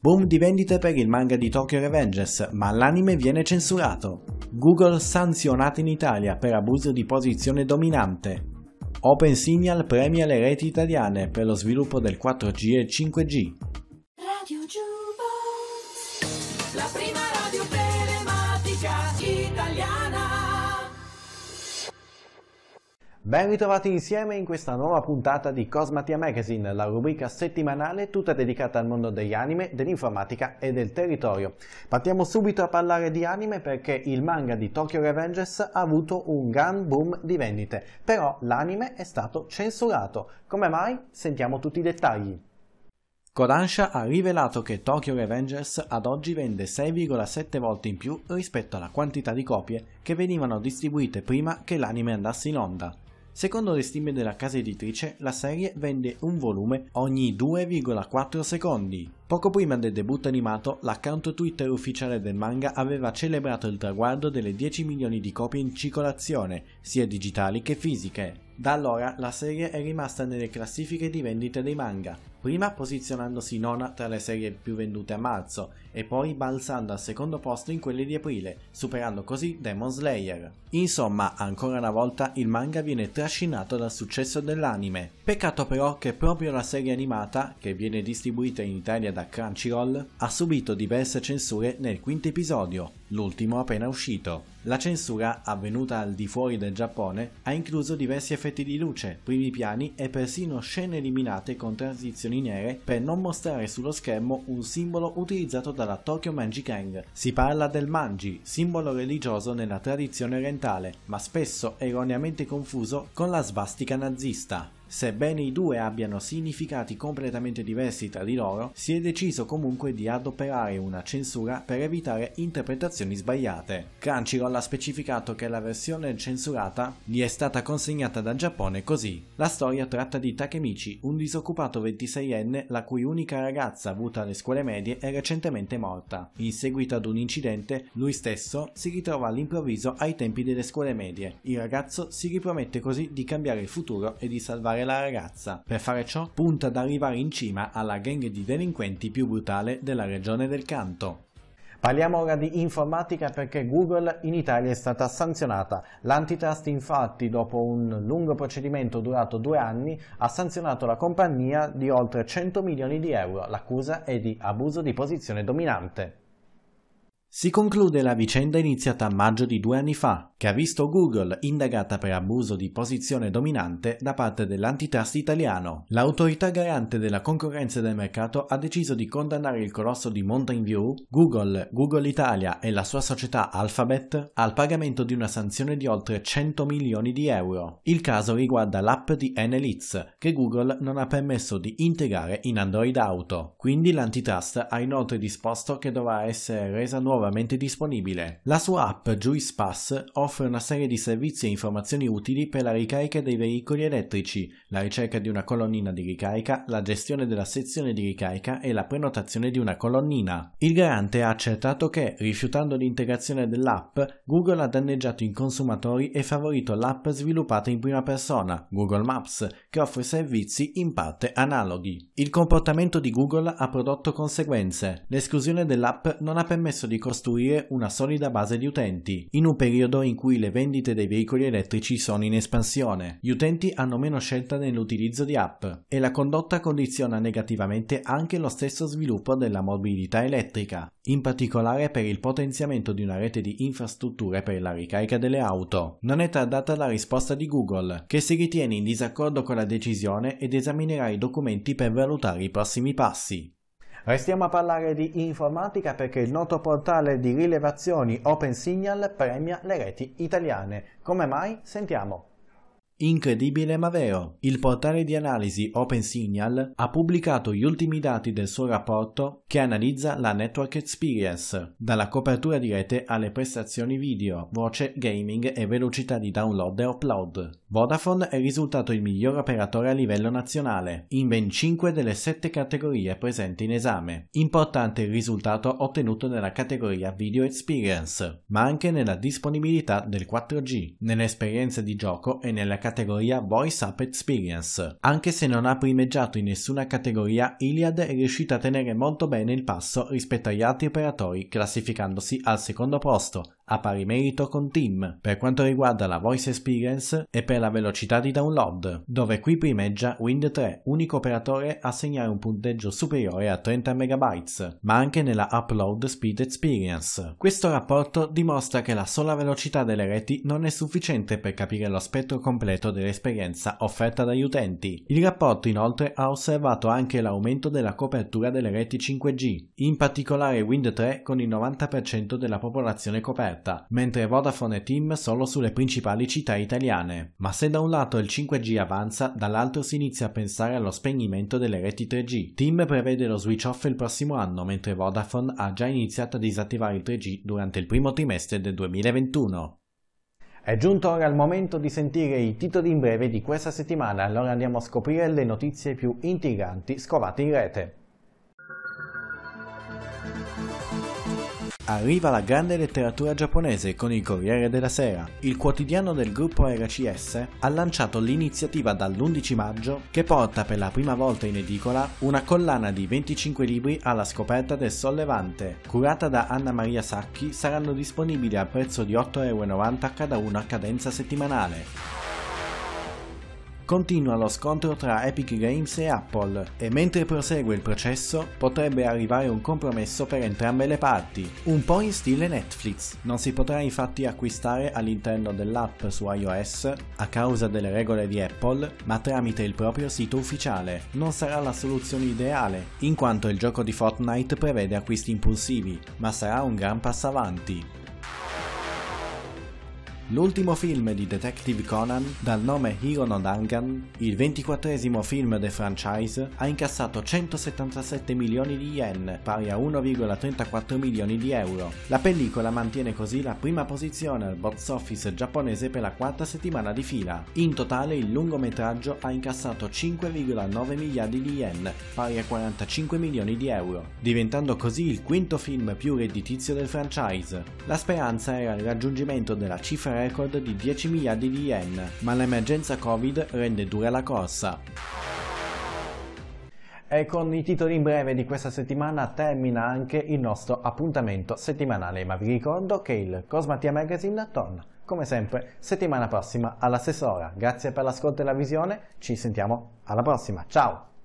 Boom di vendite per il manga di Tokyo Revengers, ma l'anime viene censurato. Google sanzionato in Italia per abuso di posizione dominante. OpenSignal premia le reti italiane per lo sviluppo del 4G e 5G. Ben ritrovati insieme in questa nuova puntata di Cosmatia Magazine, la rubrica settimanale tutta dedicata al mondo degli anime, dell'informatica e del territorio. Partiamo subito a parlare di anime perché il manga di Tokyo Revengers ha avuto un gran boom di vendite, però l'anime è stato censurato. Come mai? Sentiamo tutti i dettagli. Kodansha ha rivelato che Tokyo Revengers ad oggi vende 6,7 volte in più rispetto alla quantità di copie che venivano distribuite prima che l'anime andasse in onda. Secondo le stime della casa editrice, la serie vende un volume ogni 2,4 secondi. Poco prima del debutto animato, l'account Twitter ufficiale del manga aveva celebrato il traguardo delle 10 milioni di copie in circolazione, sia digitali che fisiche. Da allora la serie è rimasta nelle classifiche di vendita dei manga, prima posizionandosi nona tra le serie più vendute a marzo e poi balzando al secondo posto in quelle di aprile, superando così Demon Slayer. Insomma, ancora una volta il manga viene trascinato dal successo dell'anime. Peccato però che proprio la serie animata, che viene distribuita in Italia da Crunchyroll, ha subito diverse censure nel quinto episodio, l'ultimo appena uscito. La censura, avvenuta al di fuori del Giappone, ha incluso diversi effetti di luce, primi piani e persino scene eliminate con transizioni nere per non mostrare sullo schermo un simbolo utilizzato dalla Tokyo Manji Gang. Si parla del manji, simbolo religioso nella tradizione orientale, ma spesso erroneamente confuso con la svastica nazista. Sebbene i due abbiano significati completamente diversi tra di loro, si è deciso comunque di adoperare una censura per evitare interpretazioni sbagliate. Crunchyroll ha specificato che la versione censurata gli è stata consegnata dal Giappone così. La storia tratta di Takemichi, un disoccupato 26enne la cui unica ragazza avuta alle scuole medie è recentemente morta. In seguito ad un incidente, lui stesso si ritrova all'improvviso ai tempi delle scuole medie. Il ragazzo si ripromette così di cambiare il futuro e di salvare salvare la ragazza. Per fare ciò punta ad arrivare in cima alla gang di delinquenti più brutale della regione del Canto. Parliamo ora di informatica perché Google in Italia è stata sanzionata. L'antitrust infatti dopo un lungo procedimento durato due anni ha sanzionato la compagnia di oltre 100 milioni di euro. L'accusa è di abuso di posizione dominante. Si conclude la vicenda iniziata a maggio di due anni fa, che ha visto Google indagata per abuso di posizione dominante da parte dell'antitrust italiano. L'autorità garante della concorrenza del mercato ha deciso di condannare il colosso di Mountain View, Google, Google Italia e la sua società Alphabet al pagamento di una sanzione di oltre 100 milioni di euro. Il caso riguarda l'app di NLITS, che Google non ha permesso di integrare in Android Auto. Quindi l'antitrust ha inoltre disposto che dovrà essere resa nuova nuovamente disponibile. La sua app Juice Pass offre una serie di servizi e informazioni utili per la ricarica dei veicoli elettrici, la ricerca di una colonnina di ricarica, la gestione della sezione di ricarica e la prenotazione di una colonnina. Il garante ha accertato che, rifiutando l'integrazione dell'app, Google ha danneggiato i consumatori e favorito l'app sviluppata in prima persona, Google Maps, che offre servizi in parte analoghi. Il comportamento di Google ha prodotto conseguenze. L'esclusione dell'app non ha permesso di costruire una solida base di utenti, in un periodo in cui le vendite dei veicoli elettrici sono in espansione. Gli utenti hanno meno scelta nell'utilizzo di app e la condotta condiziona negativamente anche lo stesso sviluppo della mobilità elettrica, in particolare per il potenziamento di una rete di infrastrutture per la ricarica delle auto. Non è tardata la risposta di Google, che si ritiene in disaccordo con la decisione ed esaminerà i documenti per valutare i prossimi passi. Restiamo a parlare di informatica perché il noto portale di rilevazioni OpenSignal premia le reti italiane. Come mai? Sentiamo. Incredibile ma vero, il portale di analisi OpenSignal ha pubblicato gli ultimi dati del suo rapporto che analizza la network experience, dalla copertura di rete alle prestazioni video, voce, gaming e velocità di download e upload. Vodafone è risultato il miglior operatore a livello nazionale, in ben 5 delle 7 categorie presenti in esame. Importante il risultato ottenuto nella categoria video experience, ma anche nella disponibilità del 4G, nell'esperienza di gioco e nella categoria Voice Up Experience. Anche se non ha primeggiato in nessuna categoria, Iliad è riuscita a tenere molto bene il passo rispetto agli altri operatori, classificandosi al secondo posto, a pari merito con Team, per quanto riguarda la Voice Experience e per la velocità di download, dove qui primeggia Wind 3, unico operatore a segnare un punteggio superiore a 30 MB, ma anche nella Upload Speed Experience. Questo rapporto dimostra che la sola velocità delle reti non è sufficiente per capire lo spettro completo dell'esperienza offerta dagli utenti. Il rapporto inoltre ha osservato anche l'aumento della copertura delle reti 5G, in particolare Wind 3 con il 90% della popolazione coperta offerta, mentre Vodafone e Team solo sulle principali città italiane. Ma se da un lato il 5G avanza, dall'altro si inizia a pensare allo spegnimento delle reti 3G. Team prevede lo switch off il prossimo anno, mentre Vodafone ha già iniziato a disattivare il 3G durante il primo trimestre del 2021. È giunto ora il momento di sentire i titoli in breve di questa settimana, allora andiamo a scoprire le notizie più intriganti scovate in rete. Arriva la grande letteratura giapponese con il Corriere della Sera. Il quotidiano del gruppo RCS ha lanciato l'iniziativa dall'11 maggio che porta per la prima volta in edicola una collana di 25 libri alla scoperta del sollevante. Curata da Anna Maria Sacchi, saranno disponibili al prezzo di 8,90€ cada una a cadenza settimanale continua lo scontro tra Epic Games e Apple e mentre prosegue il processo potrebbe arrivare un compromesso per entrambe le parti, un po' in stile Netflix. Non si potrà infatti acquistare all'interno dell'app su iOS a causa delle regole di Apple, ma tramite il proprio sito ufficiale. Non sarà la soluzione ideale, in quanto il gioco di Fortnite prevede acquisti impulsivi, ma sarà un gran passo avanti. L'ultimo film di Detective Conan, dal nome Hiro no Dangan, il ventiquattresimo film del franchise, ha incassato 177 milioni di yen, pari a 1,34 milioni di euro. La pellicola mantiene così la prima posizione al box office giapponese per la quarta settimana di fila. In totale il lungometraggio ha incassato 5,9 miliardi di yen, pari a 45 milioni di euro, diventando così il quinto film più redditizio del franchise. La speranza era il raggiungimento della cifra record di 10 miliardi di yen, ma l'emergenza Covid rende dura la corsa. E con i titoli in breve di questa settimana termina anche il nostro appuntamento settimanale, ma vi ricordo che il Cosmatia Magazine torna, come sempre, settimana prossima alla stessa ora. Grazie per l'ascolto e la visione, ci sentiamo alla prossima, ciao!